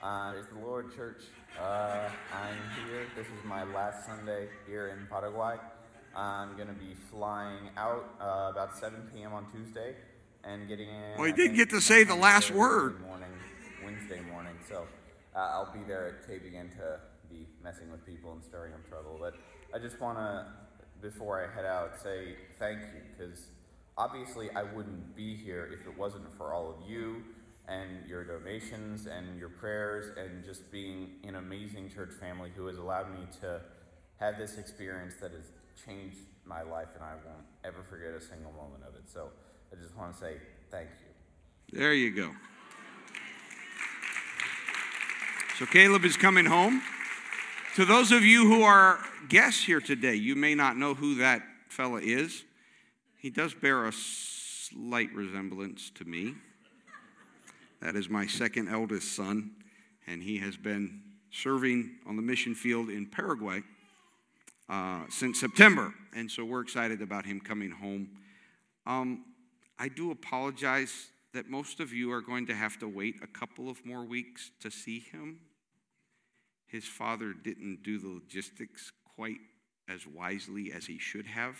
Uh, it's the Lord Church. Uh, I'm here. This is my last Sunday here in Paraguay. I'm going to be flying out uh, about 7 p.m. on Tuesday and getting in. Well, you didn't get to say the last word. Morning, Wednesday morning. So uh, I'll be there at Tay begin to be messing with people and stirring up trouble. But I just want to, before I head out, say thank you because obviously I wouldn't be here if it wasn't for all of you and your donations and your prayers and just being an amazing church family who has allowed me to have this experience that has changed my life and I won't ever forget a single moment of it. So I just want to say thank you. There you go. So Caleb is coming home. To those of you who are guests here today, you may not know who that fella is. He does bear a slight resemblance to me. That is my second eldest son, and he has been serving on the mission field in Paraguay uh, since September. And so we're excited about him coming home. Um, I do apologize that most of you are going to have to wait a couple of more weeks to see him. His father didn't do the logistics quite as wisely as he should have.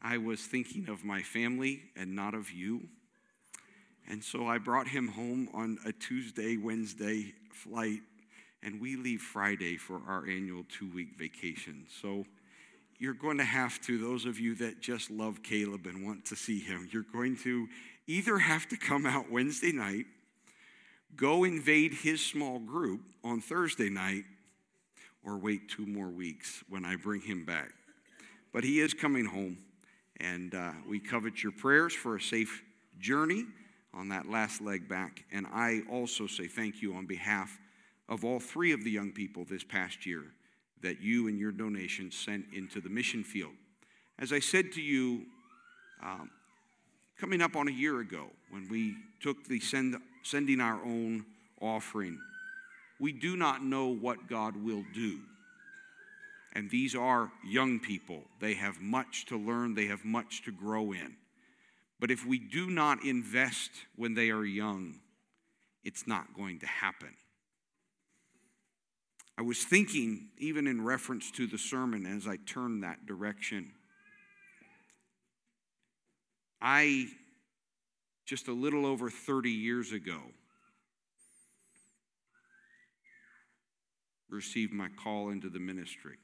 I was thinking of my family and not of you. And so I brought him home on a Tuesday, Wednesday flight, and we leave Friday for our annual two week vacation. So you're going to have to, those of you that just love Caleb and want to see him, you're going to either have to come out Wednesday night, go invade his small group on Thursday night, or wait two more weeks when I bring him back. But he is coming home, and uh, we covet your prayers for a safe journey on that last leg back. And I also say thank you on behalf of all three of the young people this past year that you and your donations sent into the mission field. As I said to you, um, coming up on a year ago, when we took the send, sending our own offering, we do not know what God will do. And these are young people. They have much to learn, they have much to grow in. But if we do not invest when they are young, it's not going to happen. I was thinking, even in reference to the sermon, as I turned that direction, I, just a little over 30 years ago, received my call into the ministry,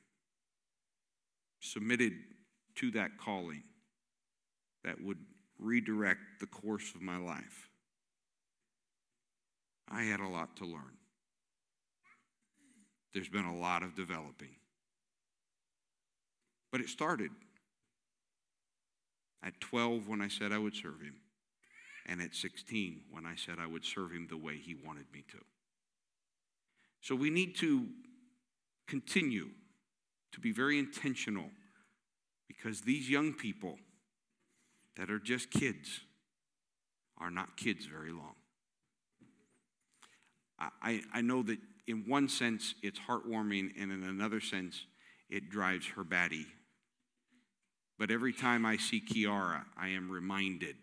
submitted to that calling that would redirect the course of my life. I had a lot to learn. There's been a lot of developing. But it started at 12 when I said I would serve him, and at 16 when I said I would serve him the way he wanted me to. So we need to continue to be very intentional because these young people that are just kids are not kids very long. I, I know that in one sense it's heartwarming, and in another sense it drives her batty. But every time I see Kiara, I am reminded.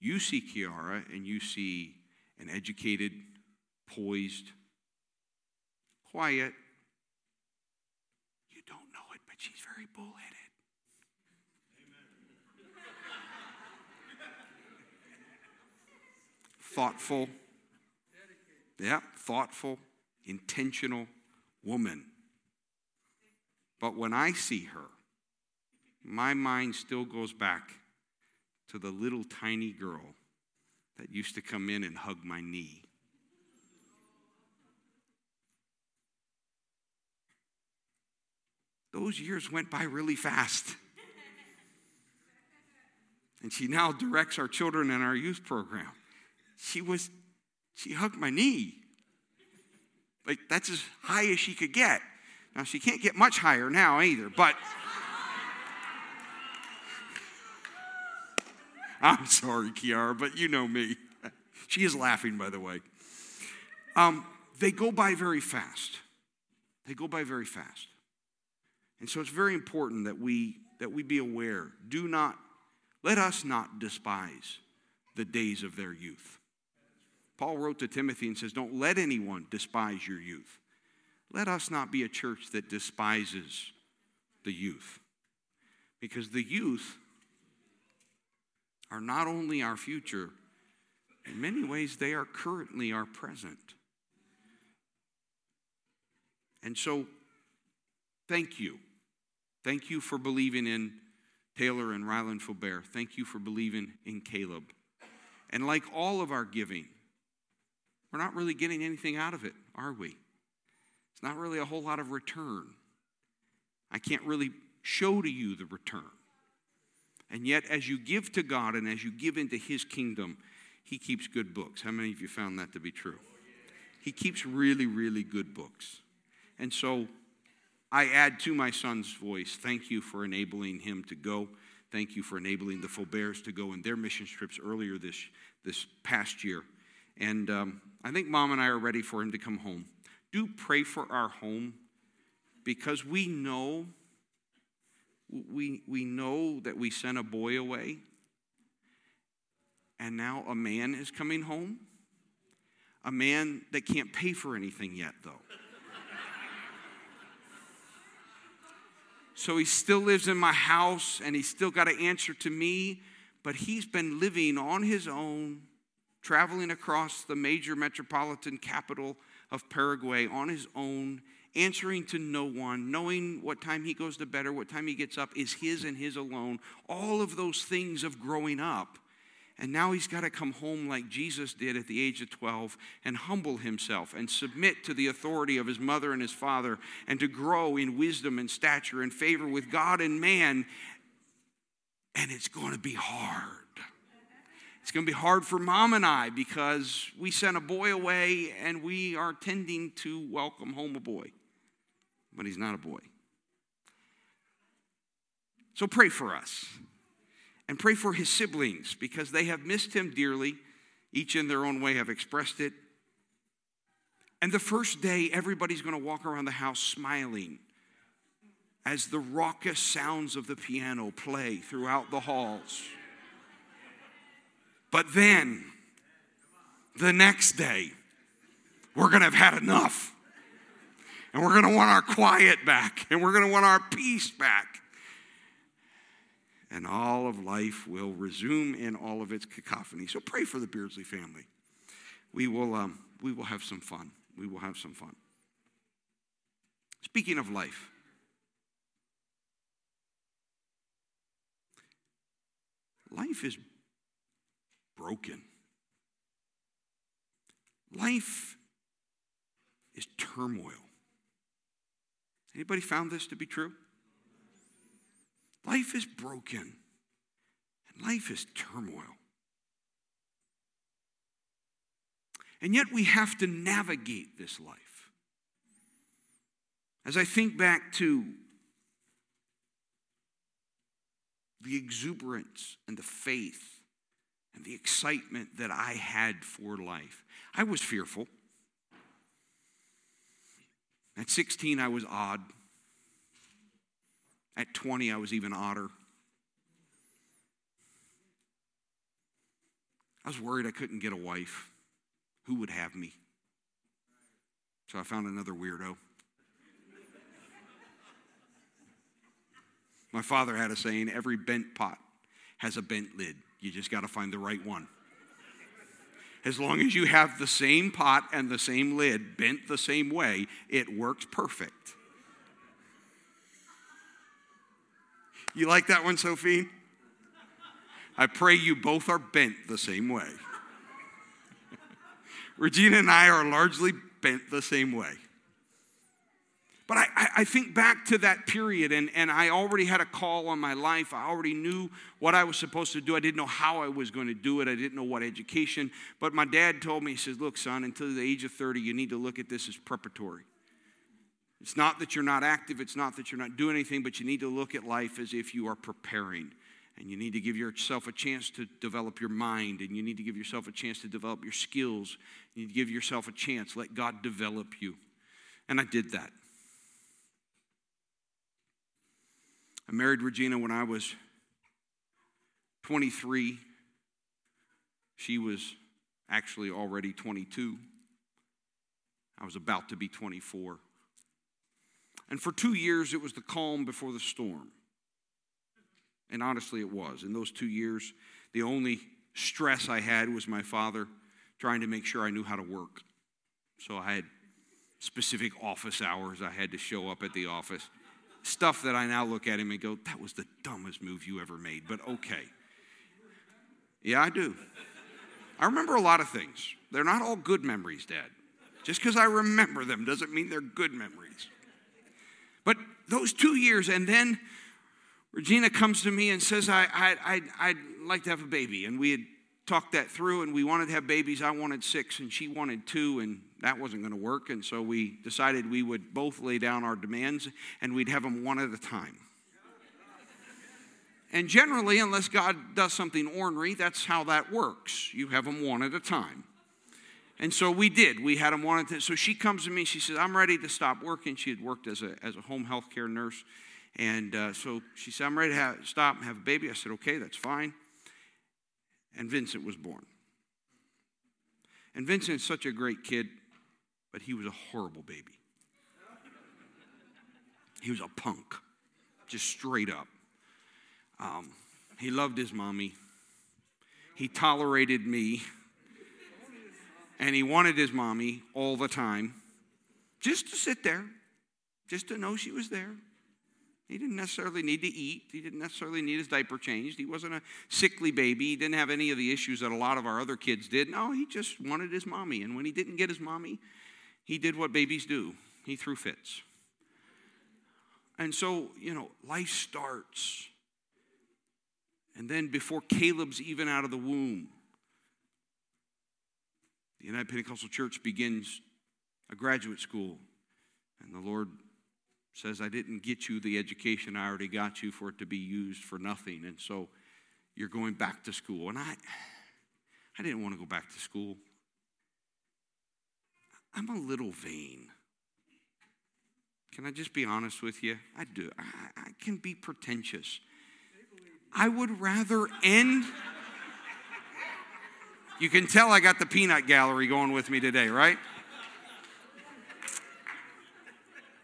You see Kiara, and you see an educated, poised, quiet. You don't know it, but she's very bullheaded. Thoughtful, yeah, thoughtful, intentional woman. But when I see her, my mind still goes back to the little tiny girl that used to come in and hug my knee. Those years went by really fast. And she now directs our children and our youth program she was, she hugged my knee. Like, that's as high as she could get. Now, she can't get much higher now either, but. I'm sorry, Kiara, but you know me. She is laughing, by the way. Um, they go by very fast. They go by very fast. And so it's very important that we that we be aware. Do not let us not despise the days of their youth. Paul wrote to Timothy and says, Don't let anyone despise your youth. Let us not be a church that despises the youth. Because the youth are not only our future, in many ways, they are currently our present. And so, thank you. Thank you for believing in Taylor and Ryland Faubert. Thank you for believing in Caleb. And like all of our giving, we're not really getting anything out of it, are we? It's not really a whole lot of return. I can't really show to you the return. And yet, as you give to God and as you give into His kingdom, He keeps good books. How many of you found that to be true? He keeps really, really good books. And so I add to my son's voice, thank you for enabling him to go. Thank you for enabling the Fauberts to go in their mission trips earlier this, this past year. And um, I think mom and I are ready for him to come home. Do pray for our home because we know we, we know that we sent a boy away and now a man is coming home. A man that can't pay for anything yet, though. So he still lives in my house and he's still got to answer to me, but he's been living on his own, traveling across the major metropolitan capital of Paraguay on his own, answering to no one, knowing what time he goes to bed or what time he gets up is his and his alone. All of those things of growing up and now he's got to come home like Jesus did at the age of 12 and humble himself and submit to the authority of his mother and his father and to grow in wisdom and stature and favor with God and man. And it's going to be hard. It's going to be hard for mom and I because we sent a boy away and we are tending to welcome home a boy. But he's not a boy. So pray for us and pray for his siblings because they have missed him dearly. Each in their own way have expressed it. And the first day, everybody's going to walk around the house smiling as the raucous sounds of the piano play throughout the halls. But then, the next day, we're going to have had enough. And we're going to want our quiet back. And we're going to want our peace back and all of life will resume in all of its cacophony. So pray for the Beardsley family. We will, um, we will have some fun. We will have some fun. Speaking of life, life is broken. Life is turmoil. Anybody found this to be true? Life is broken, and life is turmoil. And yet we have to navigate this life. As I think back to the exuberance and the faith and the excitement that I had for life, I was fearful. At 16, I was odd. At 20, I was even odder. I was worried I couldn't get a wife. Who would have me? So I found another weirdo. My father had a saying every bent pot has a bent lid. You just got to find the right one. As long as you have the same pot and the same lid bent the same way, it works perfect. You like that one, Sophie? I pray you both are bent the same way. Regina and I are largely bent the same way. But I, I, think back to that period, and, and I already had a call on my life. I already knew what I was supposed to do. I didn't know how I was going to do it, I didn't know what education. But my dad told me, he says, Look, son, until the age of 30, you need to look at this as preparatory. It's not that you're not active, it's not that you're not doing anything, but you need to look at life as if you are preparing. And you need to give yourself a chance to develop your mind, and you need to give yourself a chance to develop your skills. You need to give yourself a chance. Let God develop you. And I did that. I married Regina when I was 23. She was actually already 22. I was about to be 24. And for two years, it was the calm before the storm. And honestly, it was. In those two years, the only stress I had was my father trying to make sure I knew how to work. So I had specific office hours I had to show up at the office. Stuff that I now look at him and go, that was the dumbest move you ever made, but okay. Yeah, I do. I remember a lot of things. They're not all good memories, Dad. Just because I remember them doesn't mean they're good memories. But those two years, and then Regina comes to me and says, I, I, I, I'd like to have a baby. And we had talked that through, and we wanted to have babies. I wanted six, and she wanted two, and that wasn't going to work. And so we decided we would both lay down our demands, and we'd have them one at a time. And generally, unless God does something ornery, that's how that works. You have them one at a time. And so we did. We had them one at a time. So she comes to me. She says, I'm ready to stop working. She had worked as a, as a home health care nurse. And uh, so she said, I'm ready to have, stop and have a baby. I said, okay, that's fine. And Vincent was born. And Vincent's such a great kid, but he was a horrible baby. He was a punk, just straight up. Um, he loved his mommy. He tolerated me. And he wanted his mommy all the time, just to sit there, just to know she was there. He didn't necessarily need to eat. He didn't necessarily need his diaper changed. He wasn't a sickly baby. He didn't have any of the issues that a lot of our other kids did. No, he just wanted his mommy. And when he didn't get his mommy, he did what babies do he threw fits. And so, you know, life starts. And then before Caleb's even out of the womb, the United Pentecostal Church begins a graduate school. And the Lord says, I didn't get you the education I already got you for it to be used for nothing. And so you're going back to school. And I, I didn't want to go back to school. I'm a little vain. Can I just be honest with you? I do. I, I can be pretentious. I would rather end. You can tell I got the peanut gallery going with me today, right?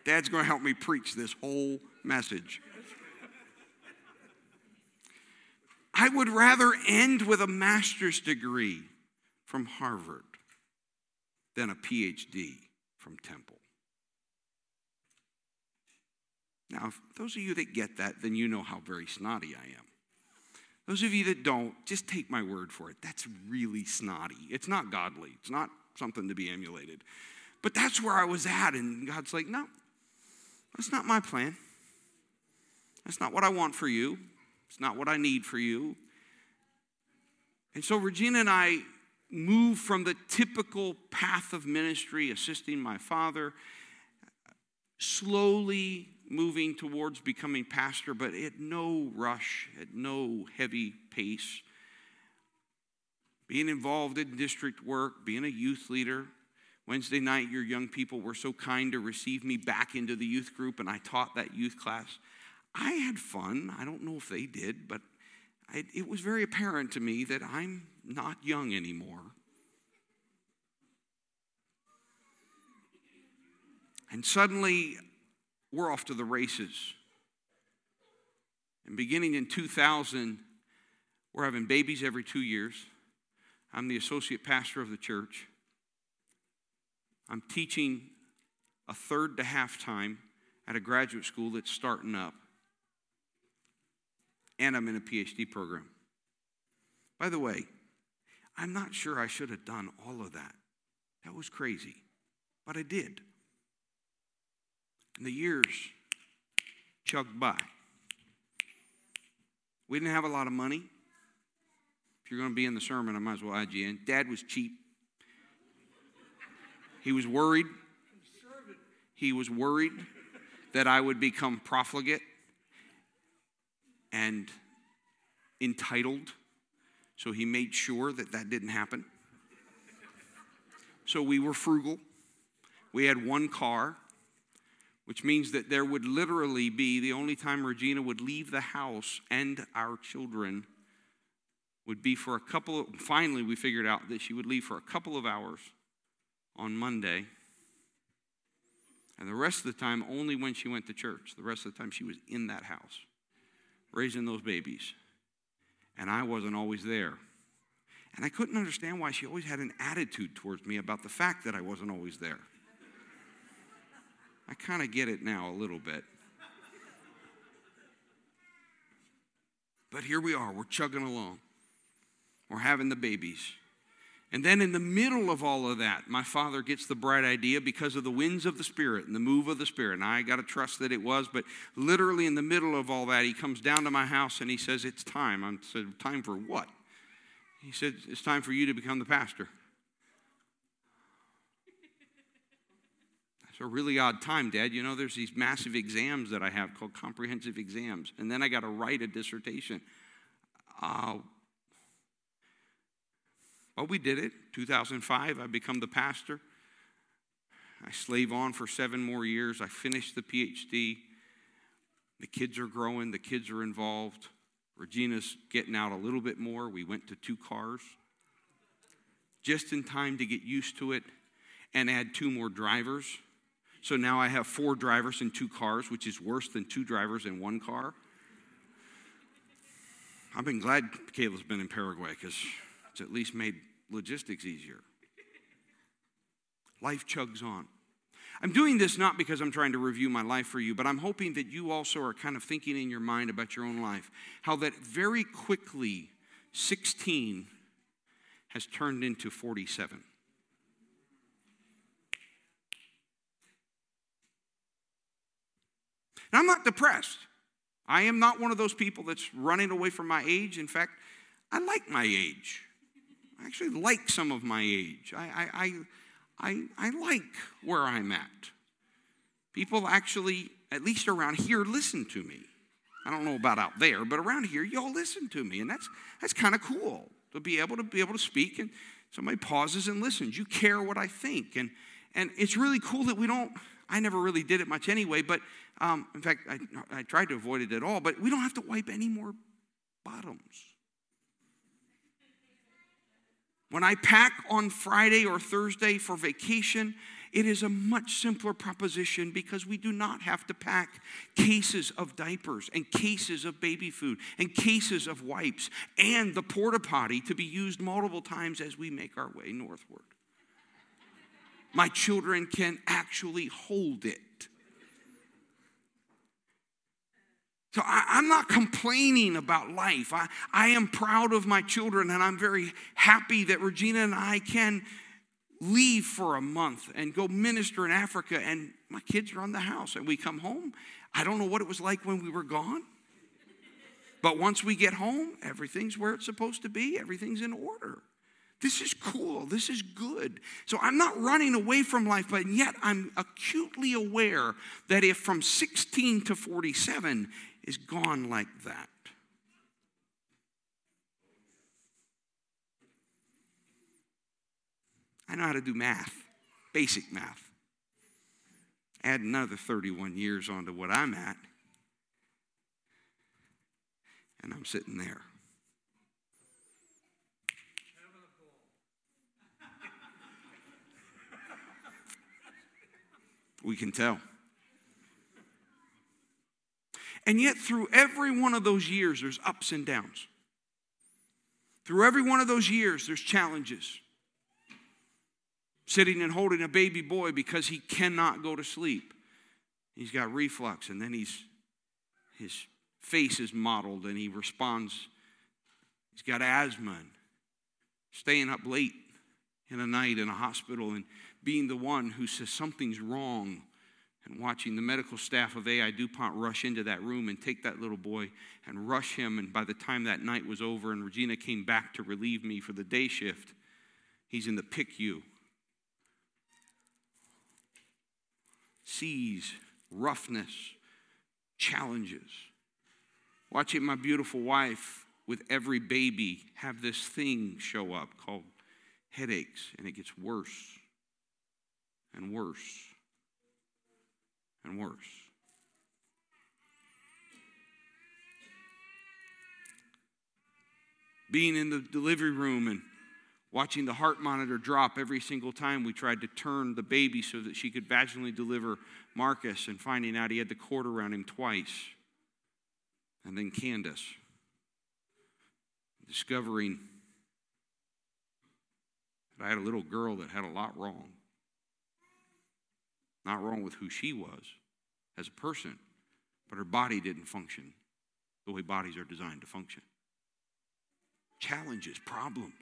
Dad's going to help me preach this whole message. I would rather end with a master's degree from Harvard than a PhD from Temple. Now, those of you that get that, then you know how very snotty I am. Those of you that don't, just take my word for it. That's really snotty. It's not godly, it's not something to be emulated. But that's where I was at, and God's like, no, that's not my plan. That's not what I want for you. It's not what I need for you. And so Regina and I moved from the typical path of ministry, assisting my father, slowly moving towards becoming pastor, but at no rush, at no heavy pace. Being involved in district work, being a youth leader, Wednesday night, your young people were so kind to receive me back into the youth group, and I taught that youth class. I had fun. I don't know if they did, but I, it was very apparent to me that I'm not young anymore. And suddenly, we're off to the races. And beginning in 2000, we're having babies every two years. I'm the associate pastor of the church. I'm teaching a third to half time at a graduate school that's starting up. And I'm in a PhD program. By the way, I'm not sure I should have done all of that. That was crazy. But I did. And the years chugged by. We didn't have a lot of money. If you're going to be in the sermon, I might as well in. Dad was cheap. He was worried. He was worried that I would become profligate and entitled. So he made sure that that didn't happen. So we were frugal. We had one car, which means that there would literally be the only time Regina would leave the house and our children would be for a couple of, finally, we figured out that she would leave for a couple of hours on Monday. And the rest of the time, only when she went to church. The rest of the time, she was in that house, raising those babies. And I wasn't always there. And I couldn't understand why she always had an attitude towards me about the fact that I wasn't always there. I kind of get it now a little bit. But here we are, we're chugging along. We're having the babies. And then in the middle of all of that, my father gets the bright idea because of the winds of the Spirit and the move of the Spirit. And I got to trust that it was, but literally in the middle of all that, he comes down to my house and he says, It's time. I said, Time for what? He said, It's time for you to become the pastor. That's a really odd time, Dad. You know, there's these massive exams that I have called comprehensive exams, and then I got to write a dissertation. Uh, well, we did it. 2005, I become the pastor. I slave on for seven more years. I finish the PhD. The kids are growing, the kids are involved. Regina's getting out a little bit more. We went to two cars just in time to get used to it and add two more drivers. So now I have four drivers in two cars, which is worse than two drivers in one car. I've been glad Caleb's been in Paraguay because it's at least made logistics easier. Life chugs on. I'm doing this not because I'm trying to review my life for you, but I'm hoping that you also are kind of thinking in your mind about your own life. How that very quickly, 16 has turned into 47. And I'm not depressed. I am not one of those people that's running away from my age. In fact, I like my age. I actually like some of my age. I, I, I, I, like where I'm at. People actually, at least around here, listen to me. I don't know about out there, but around here, y'all listen to me, and that's that's kind of cool to be able to be able to speak and somebody pauses and listens. You care what I think, and and it's really cool that we don't. I never really did it much anyway, but um, in fact, I, I tried to avoid it at all. But we don't have to wipe any more bottoms. When I pack on Friday or Thursday for vacation, it is a much simpler proposition because we do not have to pack cases of diapers and cases of baby food and cases of wipes and the porta potty to be used multiple times as we make our way northward. My children can actually hold it. So I, am not complaining about life. I, I am proud of my children, and I'm very happy that Regina and I can leave for a month and go minister in Africa, and my kids run the house, and we come home. I don't know what it was like when we were gone, but once we get home, everything's where it's supposed to be, everything's in order. This is cool. This is good. So I'm not running away from life, but yet I'm acutely aware that if from 16 to 47, is gone like that. I know how to do math, basic math. Add another 31 years onto what I'm at, and I'm sitting there. We can tell. And yet, through every one of those years, there's ups and downs. Through every one of those years, there's challenges. Sitting and holding a baby boy because he cannot go to sleep. He's got reflux, and then he's, his face is mottled, and he responds. He's got asthma, and staying up late in the night in a hospital, and being the one who says something's wrong and watching the medical staff of A.I. duPont rush into that room and take that little boy and rush him. And by the time that night was over and Regina came back to relieve me for the day shift, he's in the PICU. Sees roughness, challenges. Watching my beautiful wife with every baby have this thing show up called headaches, and it gets worse and worse and worse. being in the delivery room and watching the heart monitor drop every single time we tried to turn the baby so that she could vaginally deliver Marcus and finding out he had the cord around him twice. And then Candace discovering that I had a little girl that had a lot wrong. Not wrong with who she was as a person, but her body didn't function the way bodies are designed to function. Challenges, problems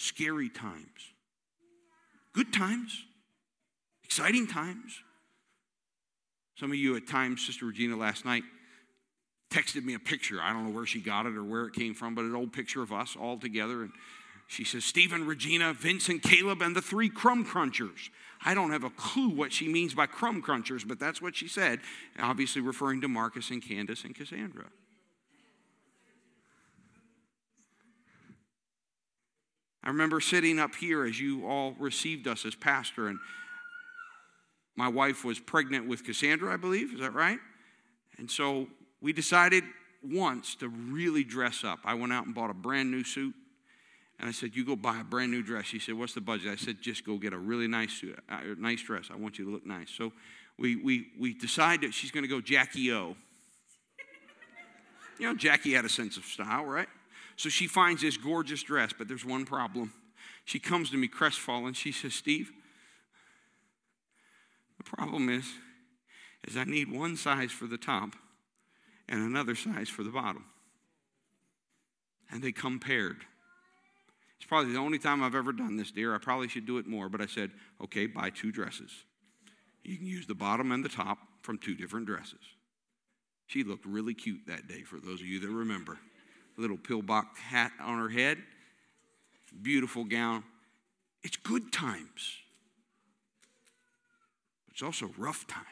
scary times, good times, exciting times. Some of you at times, Sister Regina last night texted me a picture. I don't know where she got it or where it came from, but an old picture of us all together. And she says, Stephen, Regina, Vincent, Caleb, and the three crumb crunchers. I don't have a clue what she means by crumb crunchers, but that's what she said, obviously referring to Marcus and Candace and Cassandra. I remember sitting up here as you all received us as pastor, and my wife was pregnant with Cassandra, I believe. Is that right? And so we decided once to really dress up. I went out and bought a brand new suit. And I said, You go buy a brand new dress. She said, What's the budget? I said, Just go get a really nice suit, a uh, nice dress. I want you to look nice. So we, we, we decided that she's going to go Jackie O. you know, Jackie had a sense of style, right? So she finds this gorgeous dress, but there's one problem. She comes to me crestfallen. She says, Steve, the problem is, is I need one size for the top and another size for the bottom. And they come paired. It's probably the only time I've ever done this, dear. I probably should do it more, but I said, okay, buy two dresses. You can use the bottom and the top from two different dresses. She looked really cute that day, for those of you that remember little pillbox hat on her head, beautiful gown. It's good times, it's also rough times.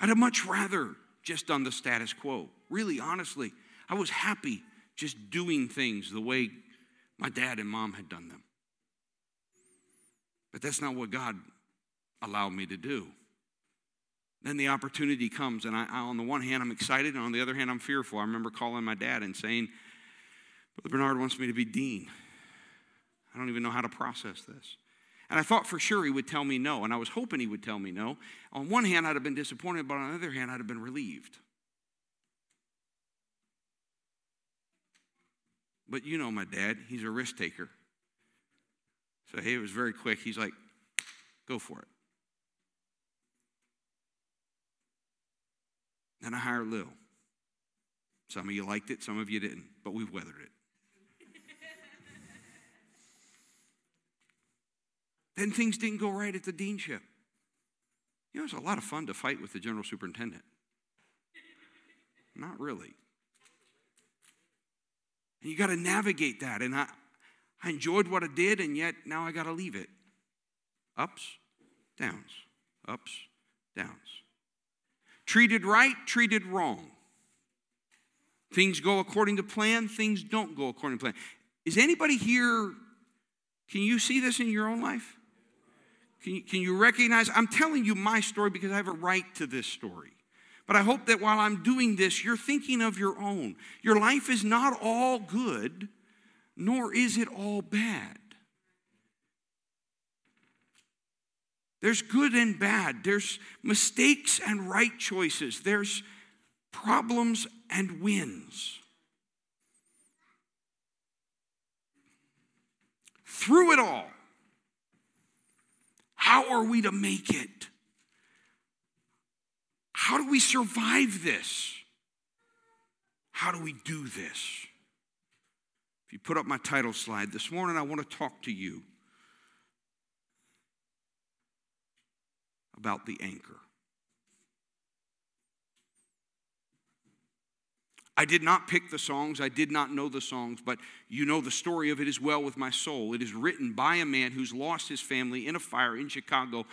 I'd have much rather just on the status quo. Really, honestly, I was happy just doing things the way my dad and mom had done them. But that's not what God allowed me to do then the opportunity comes, and I, I, on the one hand, I'm excited, and on the other hand, I'm fearful. I remember calling my dad and saying, Brother Bernard wants me to be dean. I don't even know how to process this. And I thought for sure he would tell me no, and I was hoping he would tell me no. On one hand, I'd have been disappointed, but on the other hand, I'd have been relieved. But you know my dad, he's a risk taker. So hey, it was very quick. He's like, go for it. Then I hired Lil. Some of you liked it, some of you didn't, but we've weathered it. Then things didn't go right at the deanship. You know, it's a lot of fun to fight with the general superintendent. Not really. And you got to navigate that. And I, I enjoyed what I did, and yet now I got to leave it. Ups, downs, ups, downs. Treated right, treated wrong. Things go according to plan, things don't go according to plan. Is anybody here, can you see this in your own life? Can you, can you recognize? I'm telling you my story because I have a right to this story. But I hope that while I'm doing this, you're thinking of your own. Your life is not all good, nor is it all bad. There's good and bad. There's mistakes and right choices. There's problems and wins. Through it all, how are we to make it? How do we survive this? How do we do this? If you put up my title slide, this morning I want to talk to you about the anchor. I did not pick the songs, I did not know the songs, but you know the story of It Is Well with My Soul. It is written by a man who's lost his family in a fire in Chicago.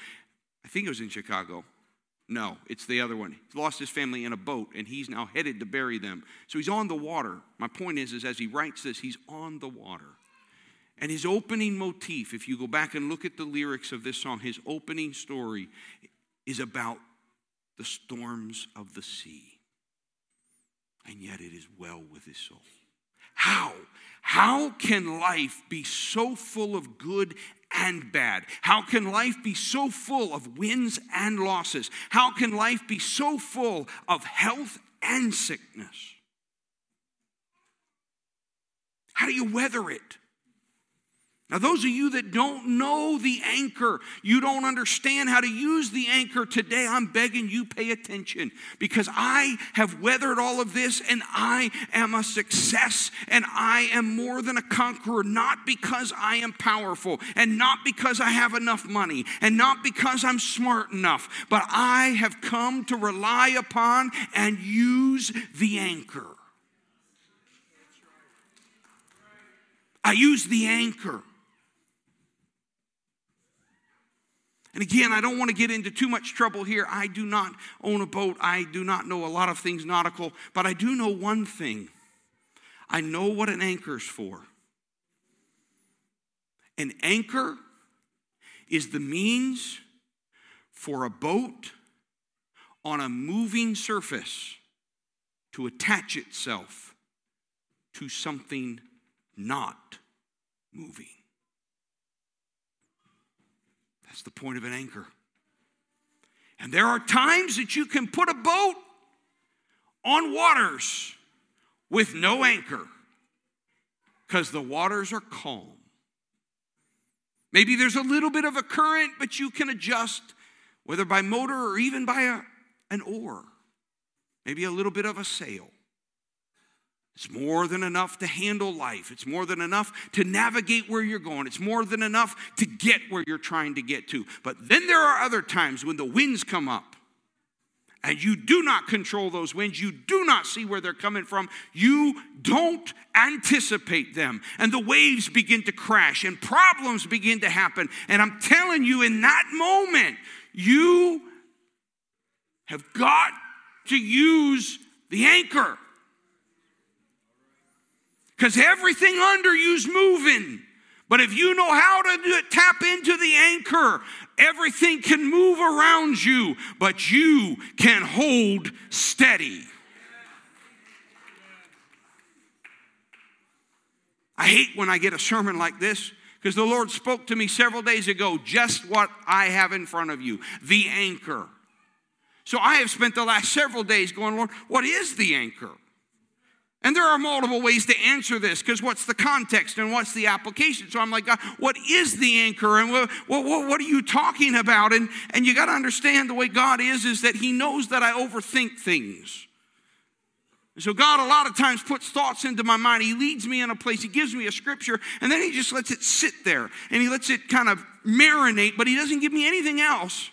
I think it was in Chicago. No, it's the other one. He lost his family in a boat and he's now headed to bury them. So he's on the water. My point is, is as he writes this, he's on the water. And his opening motif, if you go back and look at the lyrics of this song, his opening story is about the storms of the sea. And yet it is well with his soul. How? How can life be so full of good and bad? How can life be so full of wins and losses? How can life be so full of health and sickness? How do you weather it? Now, those of you that don't know the anchor, you don't understand how to use the anchor today, I'm begging you pay attention because I have weathered all of this and I am a success and I am more than a conqueror, not because I am powerful and not because I have enough money and not because I'm smart enough, but I have come to rely upon and use the anchor. I use the anchor. And again, I don't want to get into too much trouble here. I do not own a boat. I do not know a lot of things nautical, but I do know one thing. I know what an anchor is for. An anchor is the means for a boat on a moving surface to attach itself to something not moving. That's the point of an anchor. And there are times that you can put a boat on waters with no anchor because the waters are calm. Maybe there's a little bit of a current, but you can adjust, whether by motor or even by a, an oar, maybe a little bit of a sail. It's more than enough to handle life. It's more than enough to navigate where you're going. It's more than enough to get where you're trying to get to. But then there are other times when the winds come up and you do not control those winds. You do not see where they're coming from. You don't anticipate them. And the waves begin to crash and problems begin to happen. And I'm telling you, in that moment, you have got to use the anchor because everything under you's moving. But if you know how to it, tap into the anchor, everything can move around you, but you can hold steady. I hate when I get a sermon like this because the Lord spoke to me several days ago just what I have in front of you the anchor. So I have spent the last several days going, Lord, what is the anchor? And there are multiple ways to answer this because what's the context and what's the application? So I'm like, God, what is the anchor and what, what, what are you talking about? And, and you got to understand the way God is, is that He knows that I overthink things. And so God a lot of times puts thoughts into my mind. He leads me in a place, He gives me a scripture, and then He just lets it sit there and He lets it kind of marinate, but He doesn't give me anything else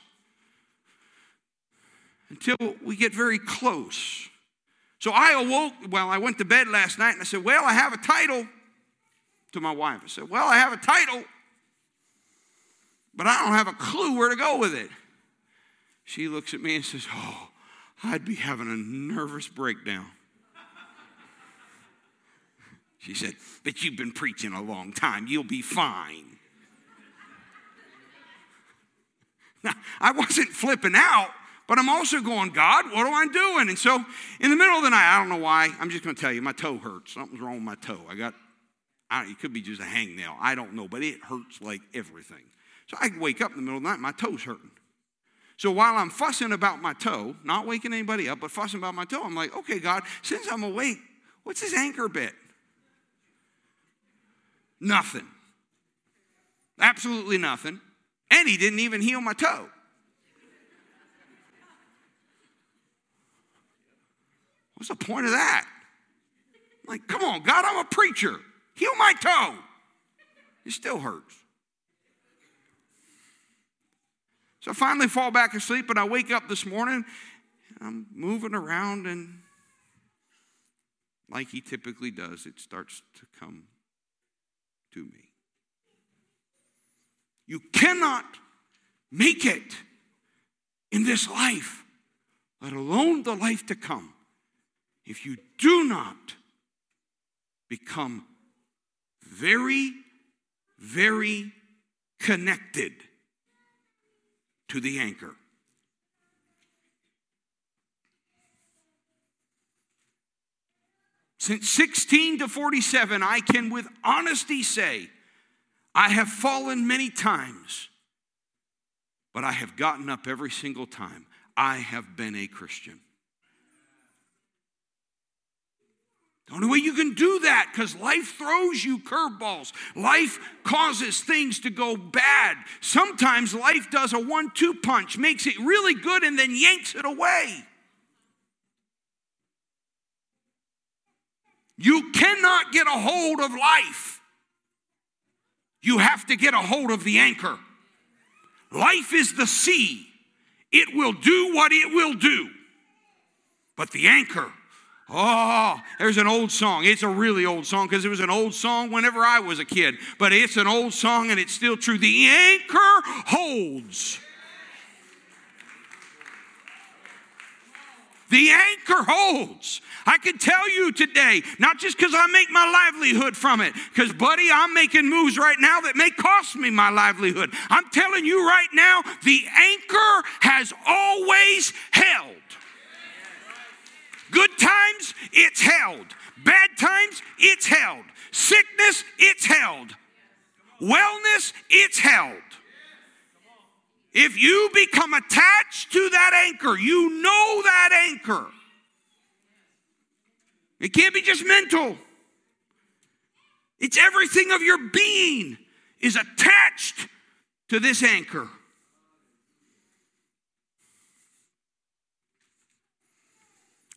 until we get very close. So I awoke, well, I went to bed last night and I said, Well, I have a title to my wife. I said, Well, I have a title, but I don't have a clue where to go with it. She looks at me and says, Oh, I'd be having a nervous breakdown. She said, But you've been preaching a long time. You'll be fine. Now, I wasn't flipping out. But I'm also going, God, what am I doing? And so in the middle of the night, I don't know why, I'm just going to tell you, my toe hurts. Something's wrong with my toe. I got, I, it could be just a hangnail. I don't know, but it hurts like everything. So I wake up in the middle of the night, my toe's hurting. So while I'm fussing about my toe, not waking anybody up, but fussing about my toe, I'm like, okay, God, since I'm awake, what's this anchor bit? Nothing. Absolutely nothing. And he didn't even heal my toe. What's the point of that? I'm like, come on, God, I'm a preacher. Heal my toe. It still hurts. So I finally fall back asleep and I wake up this morning I'm moving around and like he typically does, it starts to come to me. You cannot make it in this life, let alone the life to come, if you do not become very, very connected to the anchor. Since 16 to 47, I can with honesty say, I have fallen many times, but I have gotten up every single time. I have been a Christian. The only way you can do that, because life throws you curveballs. Life causes things to go bad. Sometimes life does a one two punch, makes it really good, and then yanks it away. You cannot get a hold of life. You have to get a hold of the anchor. Life is the sea, it will do what it will do. But the anchor, oh, there's an old song. It's a really old song because it was an old song whenever I was a kid. But it's an old song and it's still true. The anchor holds. The anchor holds. I can tell you today, not just because I make my livelihood from it, because, buddy, I'm making moves right now that may cost me my livelihood. I'm telling you right now, the anchor has always held. Good times, it's held. Bad times, it's held. Sickness, it's held. Wellness, it's held. If you become attached to that anchor, you know that anchor. It can't be just mental. It's everything of your being is attached to this anchor.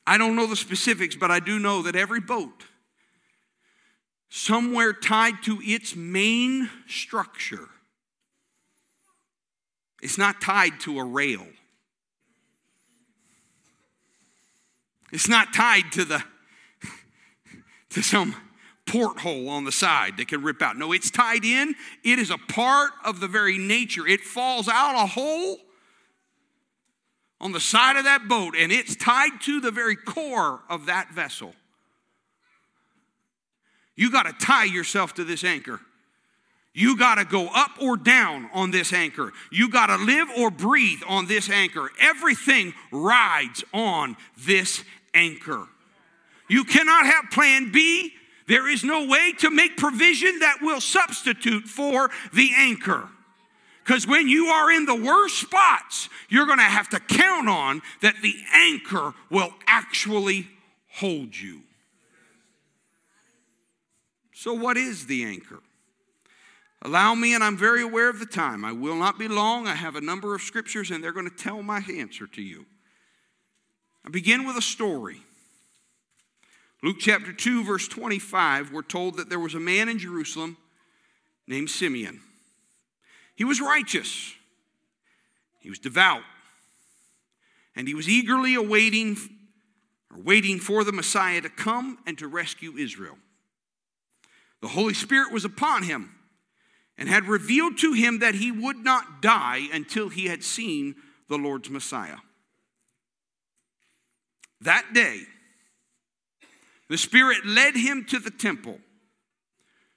I don't know the specifics, but I do know that every boat, somewhere tied to its main structure, it's not tied to a rail. It's not tied to the to some porthole on the side that can rip out. No, it's tied in. It is a part of the very nature. It falls out a hole on the side of that boat and it's tied to the very core of that vessel. You got to tie yourself to this anchor. You got to go up or down on this anchor. You got to live or breathe on this anchor. Everything rides on this anchor. You cannot have plan B. There is no way to make provision that will substitute for the anchor. Because when you are in the worst spots, you're going to have to count on that the anchor will actually hold you. So, what is the anchor? Allow me, and I'm very aware of the time. I will not be long. I have a number of scriptures, and they're going to tell my answer to you. I begin with a story. Luke chapter 2, verse 25, we're told that there was a man in Jerusalem named Simeon. He was righteous, he was devout, and he was eagerly awaiting or waiting for the Messiah to come and to rescue Israel. The Holy Spirit was upon him and had revealed to him that he would not die until he had seen the Lord's Messiah. That day, the Spirit led him to the temple.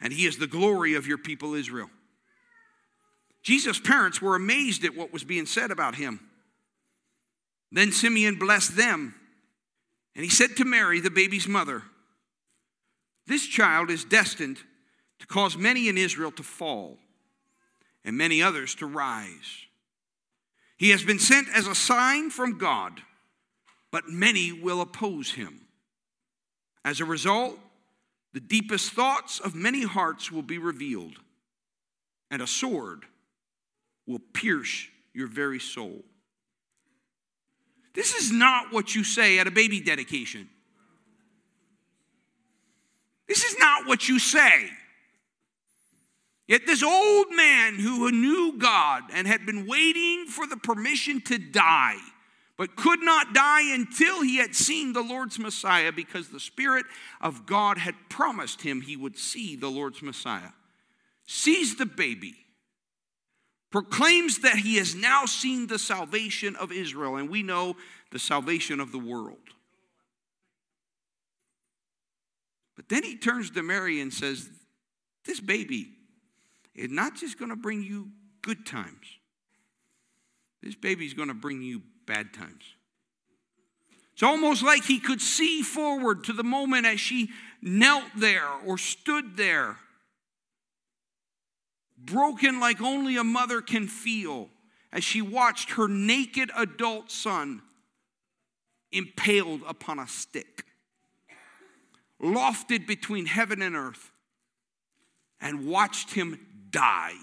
and He is the glory of your people Israel. Jesus' parents were amazed at what was being said about him. Then Simeon blessed them, and he said to Mary, the baby's mother, This child is destined to cause many in Israel to fall and many others to rise. He has been sent as a sign from God, but many will oppose him. As a result, the deepest thoughts of many hearts will be revealed, and a sword will pierce your very soul. This is not what you say at a baby dedication. This is not what you say. Yet this old man who knew God and had been waiting for the permission to die but could not die until he had seen the Lord's Messiah because the Spirit of God had promised him he would see the Lord's Messiah. Sees the baby, proclaims that he has now seen the salvation of Israel, and we know the salvation of the world. But then he turns to Mary and says, This baby is not just going to bring you good times, this baby's going to bring you bad times. It's almost like he could see forward to the moment as she knelt there or stood there, broken like only a mother can feel, as she watched her naked adult son impaled upon a stick, lofted between heaven and earth, and watched him die.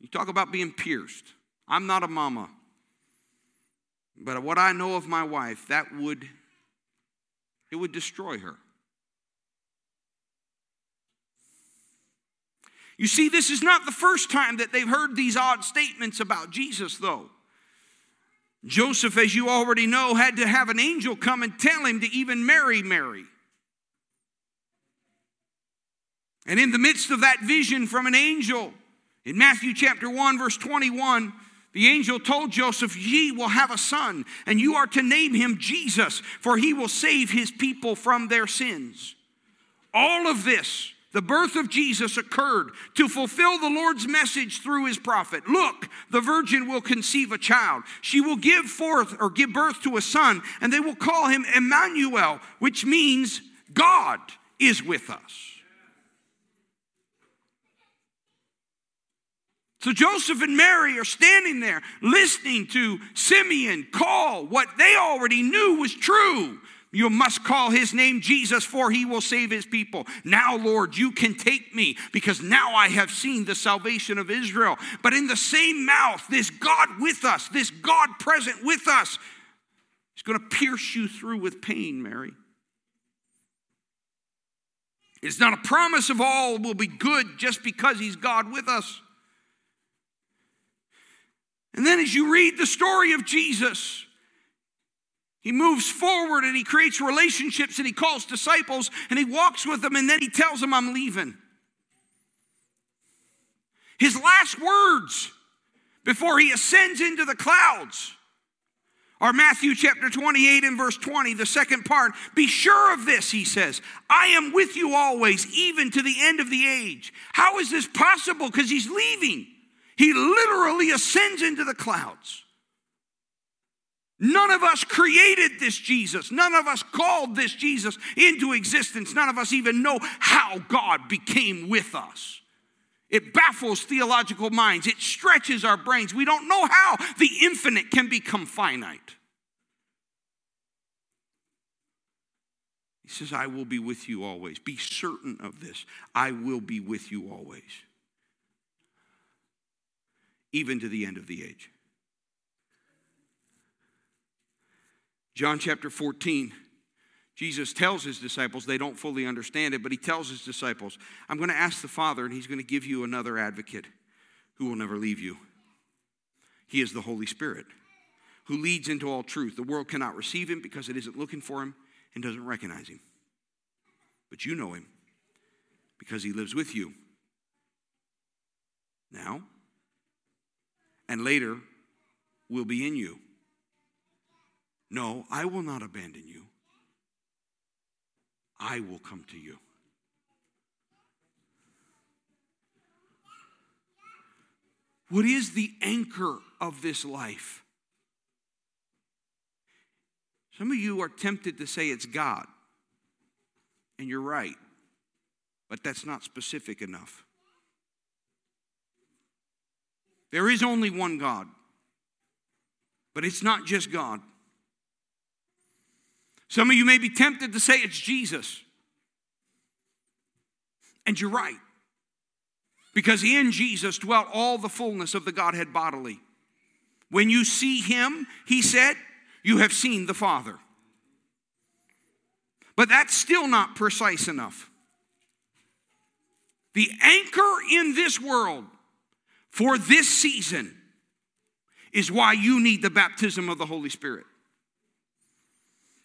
You talk about being pierced. I'm not a mama. But what I know of my wife, that would it would destroy her. You see, this is not the first time that they've heard these odd statements about Jesus, though. Joseph, as you already know, had to have an angel come and tell him to even marry Mary. And in the midst of that vision from an angel, in Matthew chapter 1, verse 21, the angel told Joseph, Ye will have a son, and you are to name him Jesus, for he will save his people from their sins. All of this, the birth of Jesus, occurred to fulfill the Lord's message through his prophet. Look, the virgin will conceive a child. She will give forth or give birth to a son, and they will call him Emmanuel, which means God is with us. So Joseph and Mary are standing there listening to Simeon call what they already knew was true. You must call his name Jesus, for he will save his people. Now, Lord, you can take me because now I have seen the salvation of Israel. But in the same mouth, this God with us, this God present with us, is going to pierce you through with pain, Mary. It's not a promise of all will be good just because he's God with us. And then as you read the story of Jesus, he moves forward and he creates relationships and he calls disciples and he walks with them and then he tells them, I'm leaving. His last words before he ascends into the clouds are Matthew chapter 28 and verse 20, the second part. Be sure of this, he says. I am with you always, even to the end of the age. How is this possible? Because he's leaving. He literally ascends into the clouds. None of us created this Jesus. None of us called this Jesus into existence. None of us even know how God became with us. It baffles theological minds, it stretches our brains. We don't know how the infinite can become finite. He says, I will be with you always. Be certain of this. I will be with you always even to the end of the age. John chapter 14, Jesus tells his disciples, they don't fully understand it, but he tells his disciples, I'm going to ask the Father, and he's going to give you another advocate who will never leave you. He is the Holy Spirit who leads into all truth. The world cannot receive him because it isn't looking for him and doesn't recognize him. But you know him because he lives with you. Now, and later will be in you. No, I will not abandon you. I will come to you. What is the anchor of this life? Some of you are tempted to say it's God, and you're right, but that's not specific enough. There is only one God, but it's not just God. Some of you may be tempted to say it's Jesus. And you're right. Because in Jesus dwelt all the fullness of the Godhead bodily. When you see him, he said, you have seen the Father. But that's still not precise enough. The anchor in this world for this season is why you need the baptism of the Holy Spirit.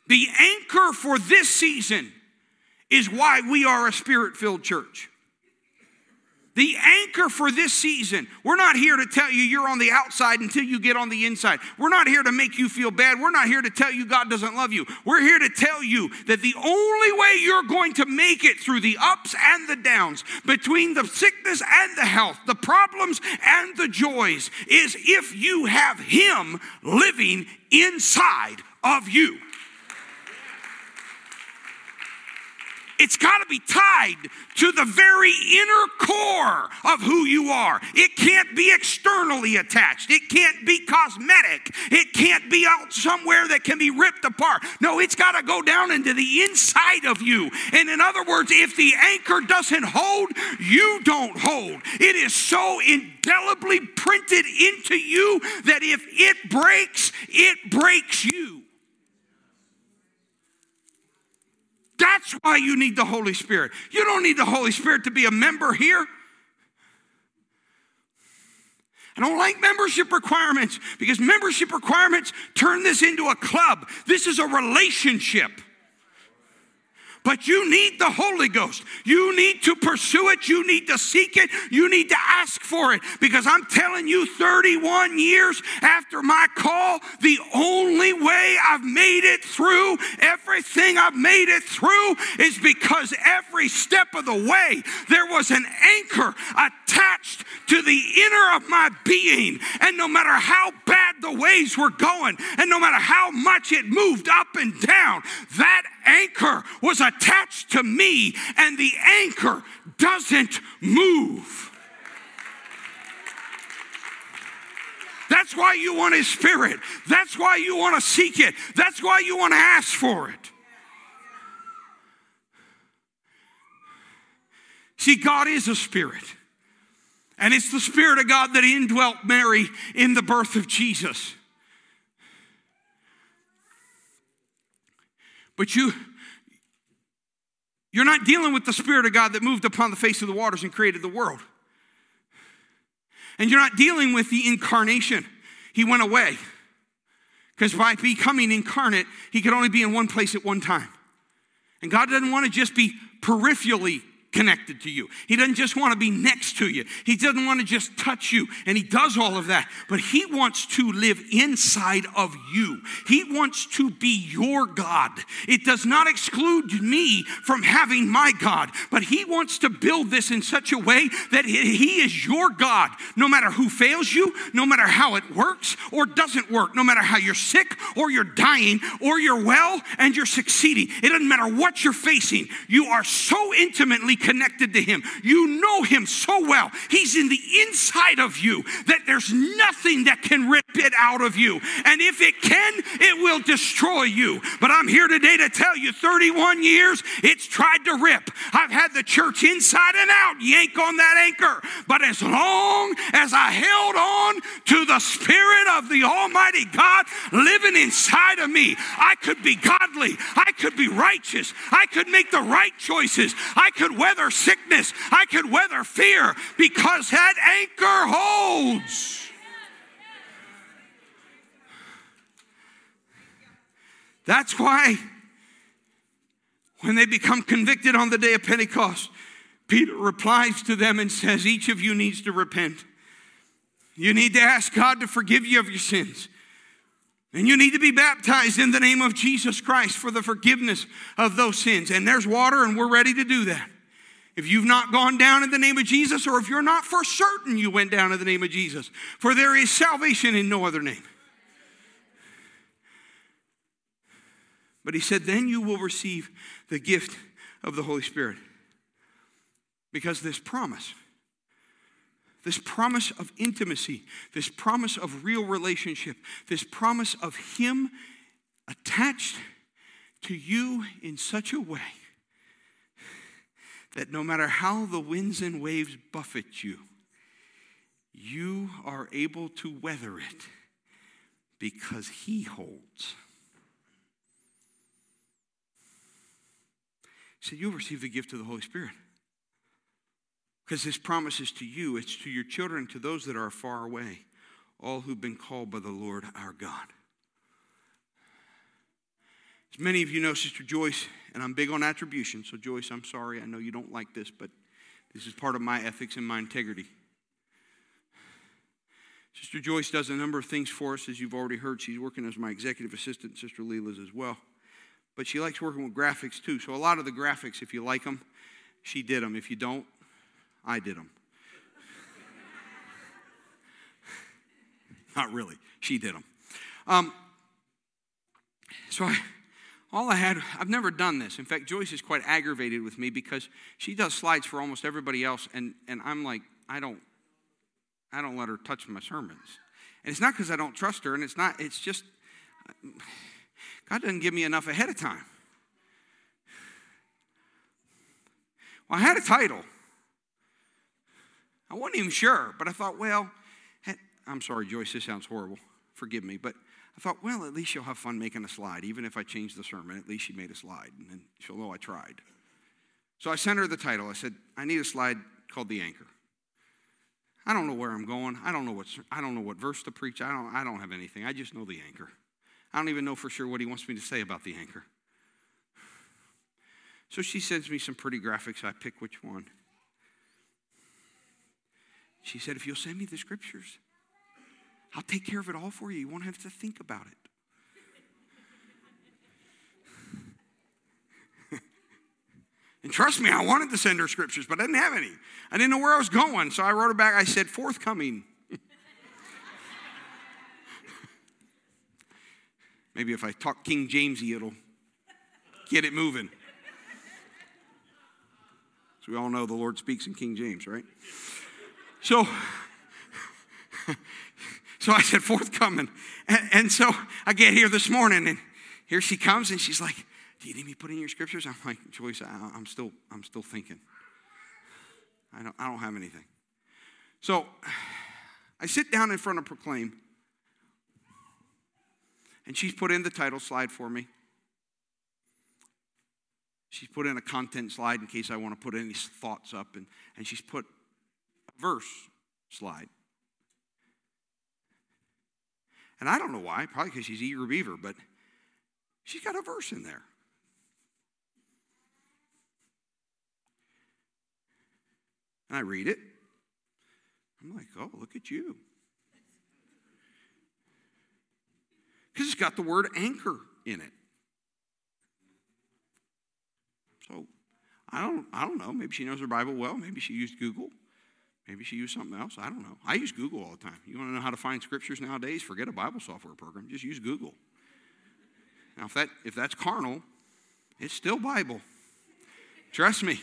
The anchor for this season is why we are a spirit filled church. The anchor for this season, we're not here to tell you you're on the outside until you get on the inside. We're not here to make you feel bad. We're not here to tell you God doesn't love you. We're here to tell you that the only way you're going to make it through the ups and the downs, between the sickness and the health, the problems and the joys, is if you have Him living inside of you. It's got to be tied to the very inner core of who you are. It can't be externally attached. It can't be cosmetic. It can't be out somewhere that can be ripped apart. No, it's got to go down into the inside of you. And in other words, if the anchor doesn't hold, you don't hold. It is so indelibly printed into you that if it breaks, it breaks you. That's why you need the Holy Spirit. You don't need the Holy Spirit to be a member here. I don't like membership requirements because membership requirements turn this into a club. This is a relationship. But you need the Holy Ghost. You need to pursue it. You need to seek it. You need to ask for it. Because I'm telling you, 31 years after my call, the only way I've made it through, everything I've made it through, is because every step of the way there was an anchor attached to the inner of my being. And no matter how bad the ways were going, and no matter how much it moved up and down, that anchor was attached to me, and the anchor doesn't move. That's why you want His Spirit. That's why you want to seek it. That's why you want to ask for it. See, God is a spirit. And it's the Spirit of God that indwelt Mary in the birth of Jesus. But you, you're not dealing with the Spirit of God that moved upon the face of the waters and created the world. And you're not dealing with the incarnation. He went away. Because by becoming incarnate, he could only be in one place at one time. And God doesn't want to just be peripherally connected to you. He doesn't just want to be next to you. He doesn't want to just touch you. And he does all of that. But he wants to live inside of you. He wants to be your God. It does not exclude me from having my God, but he wants to build this in such a way that he is your God. No matter who fails you, no matter how it works or doesn't work, no matter how you're sick or you're dying or you're well and you're succeeding. It doesn't matter what you're facing. You are so intimately connected to Him. You know Him so well. He's in the inside of you that there's nothing that can rip it out of you. And if it can, it will destroy you. But I'm here today to tell you 31 years, it's tried to rip. I've had the church inside and out yank on that anchor. But as long as I held on to the Spirit of the Almighty God living inside of me, I could be godly. I could be righteous. I could make the right choices. I could weather weather sickness, I can weather fear because that anchor holds. That's why when they become convicted on the day of Pentecost, Peter replies to them and says, Each of you needs to repent. You need to ask God to forgive you of your sins. And you need to be baptized in the name of Jesus Christ for the forgiveness of those sins. And there's water, and we're ready to do that. If you've not gone down in the name of Jesus, or if you're not for certain you went down in the name of Jesus, for there is salvation in no other name. But he said, then you will receive the gift of the Holy Spirit. Because this promise, this promise of intimacy, this promise of real relationship, this promise of Him attached to you in such a way that no matter how the winds and waves buffet you, you are able to weather it because He holds. So you'll receive the gift of the Holy Spirit. Because this promise is to you, it's to your children, to those that are far away. all who've been called by the Lord our God. As many of you know, Sister Joyce, and I'm big on attribution, so Joyce, I'm sorry, I know you don't like this, but this is part of my ethics and my integrity. Sister Joyce does a number of things for us, as you've already heard. She's working as my executive assistant, Sister Leela's as well. But she likes working with graphics too. So a lot of the graphics, if you like them, she did them. If you don't, I did them. Not really. She did them. Um, so I, all I had, I've never done this. In fact, Joyce is quite aggravated with me because she does slides for almost everybody else, and, and I'm like, I don't, I don't let her touch my sermons. And it's not because I don't trust her, and it's not, it's just, God doesn't give me enough ahead of time. Well, I had a title. I wasn't even sure, but I thought, well, eh, I'm sorry, Joyce, this sounds horrible. Forgive me, but I thought, well, at least she'll have fun making a slide. Even if I change the sermon, at least she made a slide, and she'll know oh, I tried. So I sent her the title. I said, I need a slide called The Anchor. I don't know where I'm going. I don't know what, I don't know what verse to preach. I don't, I don't have anything. I just know the anchor. I don't even know for sure what he wants me to say about the anchor. So she sends me some pretty graphics. I pick which one. She said, If you'll send me the scriptures, I'll take care of it all for you. You won't have to think about it. and trust me, I wanted to send her scriptures, but I didn't have any. I didn't know where I was going, so I wrote her back. I said, forthcoming. Maybe if I talk King Jamesy, it'll get it moving. So we all know the Lord speaks in King James, right? So so I said, forthcoming. And, and so I get here this morning, and here she comes, and she's like, do you need me put in your scriptures? I'm like, Joyce, I, am still, I'm still thinking. I don't, I don't have anything. So I sit down in front of Proclaim, and she's put in the title slide for me. She's put in a content slide in case I want to put any thoughts up, and, and she's put a verse slide. And I don't know why, probably because she's eager beaver, but she's got a verse in there. And I read it. I'm like, oh, look at you. Because it's got the word anchor in it. So I don't, I don't know. Maybe she knows her Bible well. Maybe she used Google. Maybe she used something else. I don't know. I use Google all the time. You want to know how to find scriptures nowadays? Forget a Bible software program. Just use Google. Now, if, that, if that's carnal, it's still Bible. Trust me.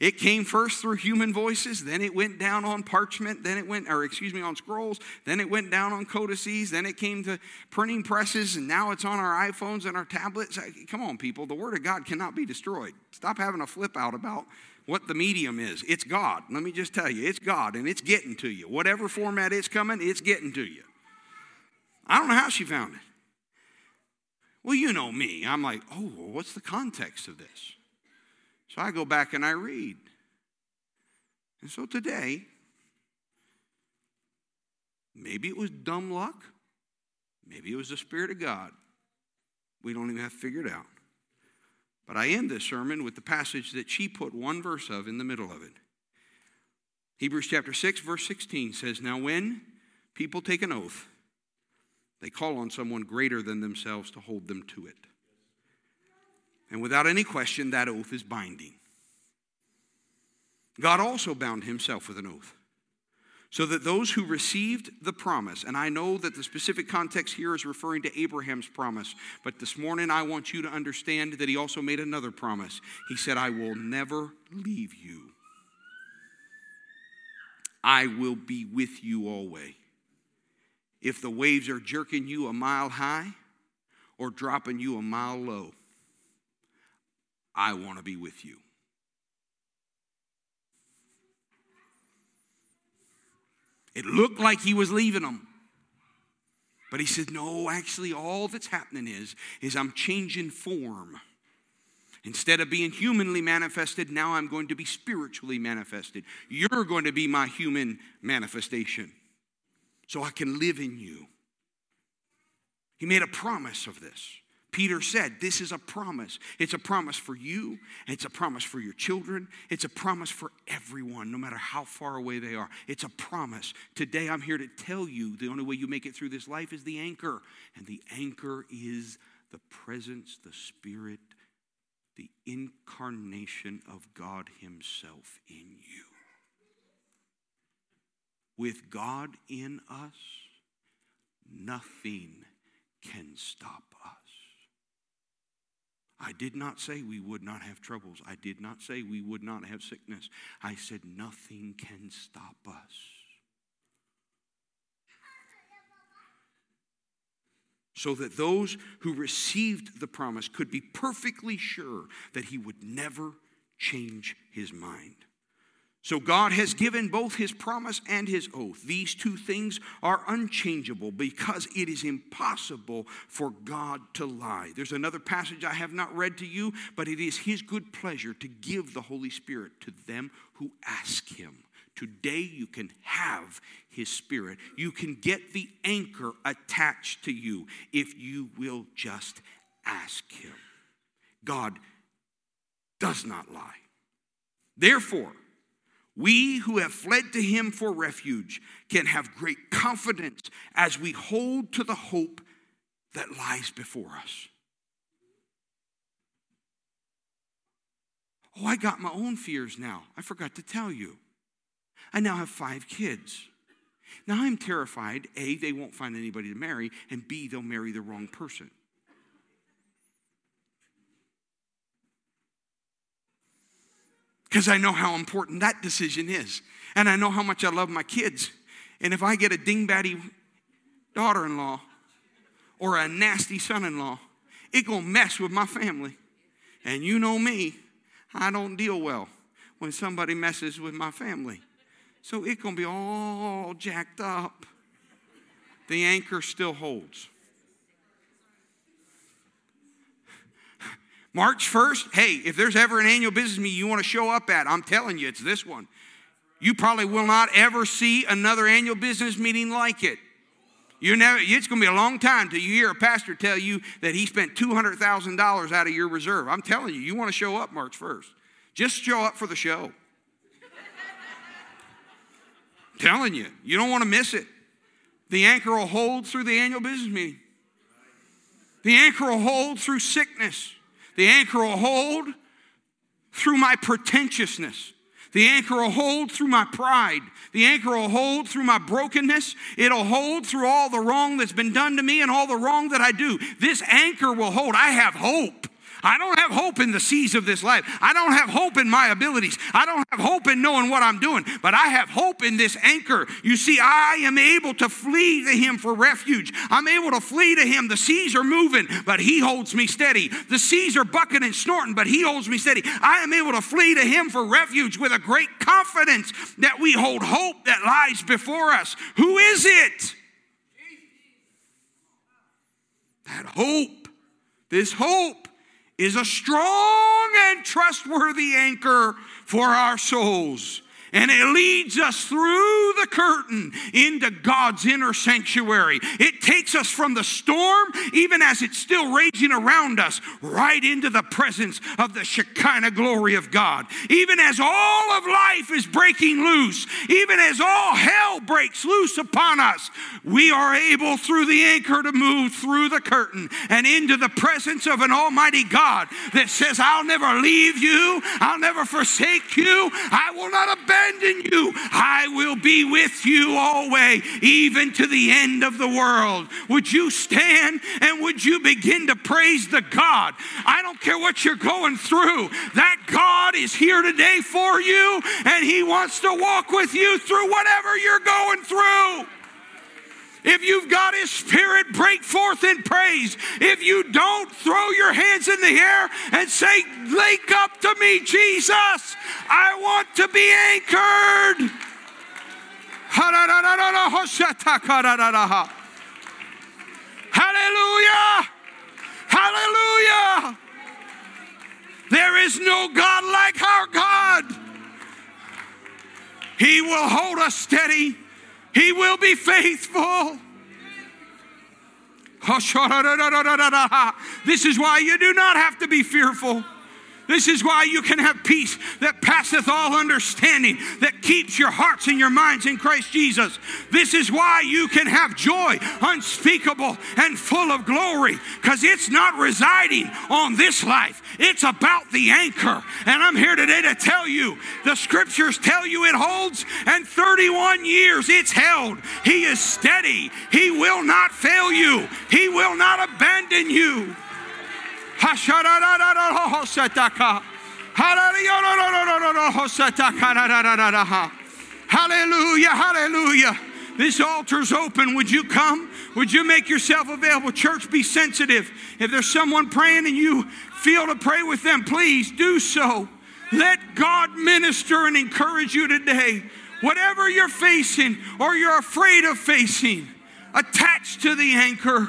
It came first through human voices, then it went down on parchment, then it went, or excuse me, on scrolls, then it went down on codices, then it came to printing presses, and now it's on our iPhones and our tablets. Come on, people, the Word of God cannot be destroyed. Stop having a flip out about what the medium is. It's God. Let me just tell you, it's God, and it's getting to you. Whatever format it's coming, it's getting to you. I don't know how she found it. Well, you know me. I'm like, oh, well, what's the context of this? So I go back and I read. And so today, maybe it was dumb luck, maybe it was the Spirit of God. We don't even have to figure it out. But I end this sermon with the passage that she put one verse of in the middle of it. Hebrews chapter 6, verse 16 says, Now when people take an oath, they call on someone greater than themselves to hold them to it. And without any question, that oath is binding. God also bound himself with an oath so that those who received the promise, and I know that the specific context here is referring to Abraham's promise, but this morning I want you to understand that he also made another promise. He said, I will never leave you, I will be with you always. If the waves are jerking you a mile high or dropping you a mile low, I want to be with you. It looked like he was leaving them. But he said, No, actually, all that's happening is, is I'm changing form. Instead of being humanly manifested, now I'm going to be spiritually manifested. You're going to be my human manifestation. so I can live in you. He made a promise of this. Peter said, This is a promise. It's a promise for you, it's a promise for your children, it's a promise for everyone, no matter how far away they are. It's a promise. Today, I'm here to tell you the only way you make it through this life is the anchor, and the anchor is the presence, the Spirit, the incarnation of God Himself in you. With God in us, nothing can stop. I did not say we would not have troubles. I did not say we would not have sickness. I said nothing can stop us. So that those who received the promise could be perfectly sure that he would never change his mind. So God has given both his promise and his oath. These two things are unchangeable because it is impossible for God to lie. There's another passage I have not read to you, but it is his good pleasure to give the Holy Spirit to them who ask him. Today you can have his spirit. You can get the anchor attached to you if you will just ask him. God does not lie. Therefore, we who have fled to him for refuge can have great confidence as we hold to the hope that lies before us. Oh, I got my own fears now. I forgot to tell you. I now have five kids. Now I'm terrified A, they won't find anybody to marry, and B, they'll marry the wrong person. Because I know how important that decision is. And I know how much I love my kids. And if I get a dingbatty daughter in law or a nasty son in law, it gonna mess with my family. And you know me, I don't deal well when somebody messes with my family. So it gonna be all jacked up. The anchor still holds. March 1st, hey, if there's ever an annual business meeting you want to show up at, I'm telling you, it's this one. You probably will not ever see another annual business meeting like it. You never, it's going to be a long time till you hear a pastor tell you that he spent $200,000 out of your reserve. I'm telling you, you want to show up March 1st. Just show up for the show. telling you, you don't want to miss it. The anchor will hold through the annual business meeting. The anchor will hold through sickness. The anchor will hold through my pretentiousness. The anchor will hold through my pride. The anchor will hold through my brokenness. It'll hold through all the wrong that's been done to me and all the wrong that I do. This anchor will hold. I have hope. I don't have hope in the seas of this life. I don't have hope in my abilities. I don't have hope in knowing what I'm doing, but I have hope in this anchor. You see, I am able to flee to Him for refuge. I'm able to flee to Him. The seas are moving, but He holds me steady. The seas are bucking and snorting, but He holds me steady. I am able to flee to Him for refuge with a great confidence that we hold hope that lies before us. Who is it? That hope, this hope is a strong and trustworthy anchor for our souls and it leads us through the curtain into God's inner sanctuary. It takes us from the storm, even as it's still raging around us, right into the presence of the Shekinah glory of God. Even as all of life is breaking loose, even as all hell breaks loose upon us, we are able through the anchor to move through the curtain and into the presence of an Almighty God that says, I'll never leave you, I'll never forsake you, I will not abandon abandon you. I will be with you always, even to the end of the world. Would you stand and would you begin to praise the God? I don't care what you're going through, that God is here today for you and He wants to walk with you through whatever you're going through. If you've got His Spirit, break forth in praise. If you don't, throw your hands in the air and say, Lake up to me, Jesus. I want to be anchored. Hallelujah! Hallelujah! There is no God like our God. He will hold us steady He will be faithful. This is why you do not have to be fearful. This is why you can have peace that passeth all understanding, that keeps your hearts and your minds in Christ Jesus. This is why you can have joy unspeakable and full of glory, because it's not residing on this life, it's about the anchor. And I'm here today to tell you the scriptures tell you it holds, and 31 years it's held. He is steady, He will not fail you, He will not abandon you. Hallelujah, hallelujah. This altar's open. Would you come? Would you make yourself available? Church, be sensitive. If there's someone praying and you feel to pray with them, please do so. Let God minister and encourage you today. Whatever you're facing or you're afraid of facing, attach to the anchor.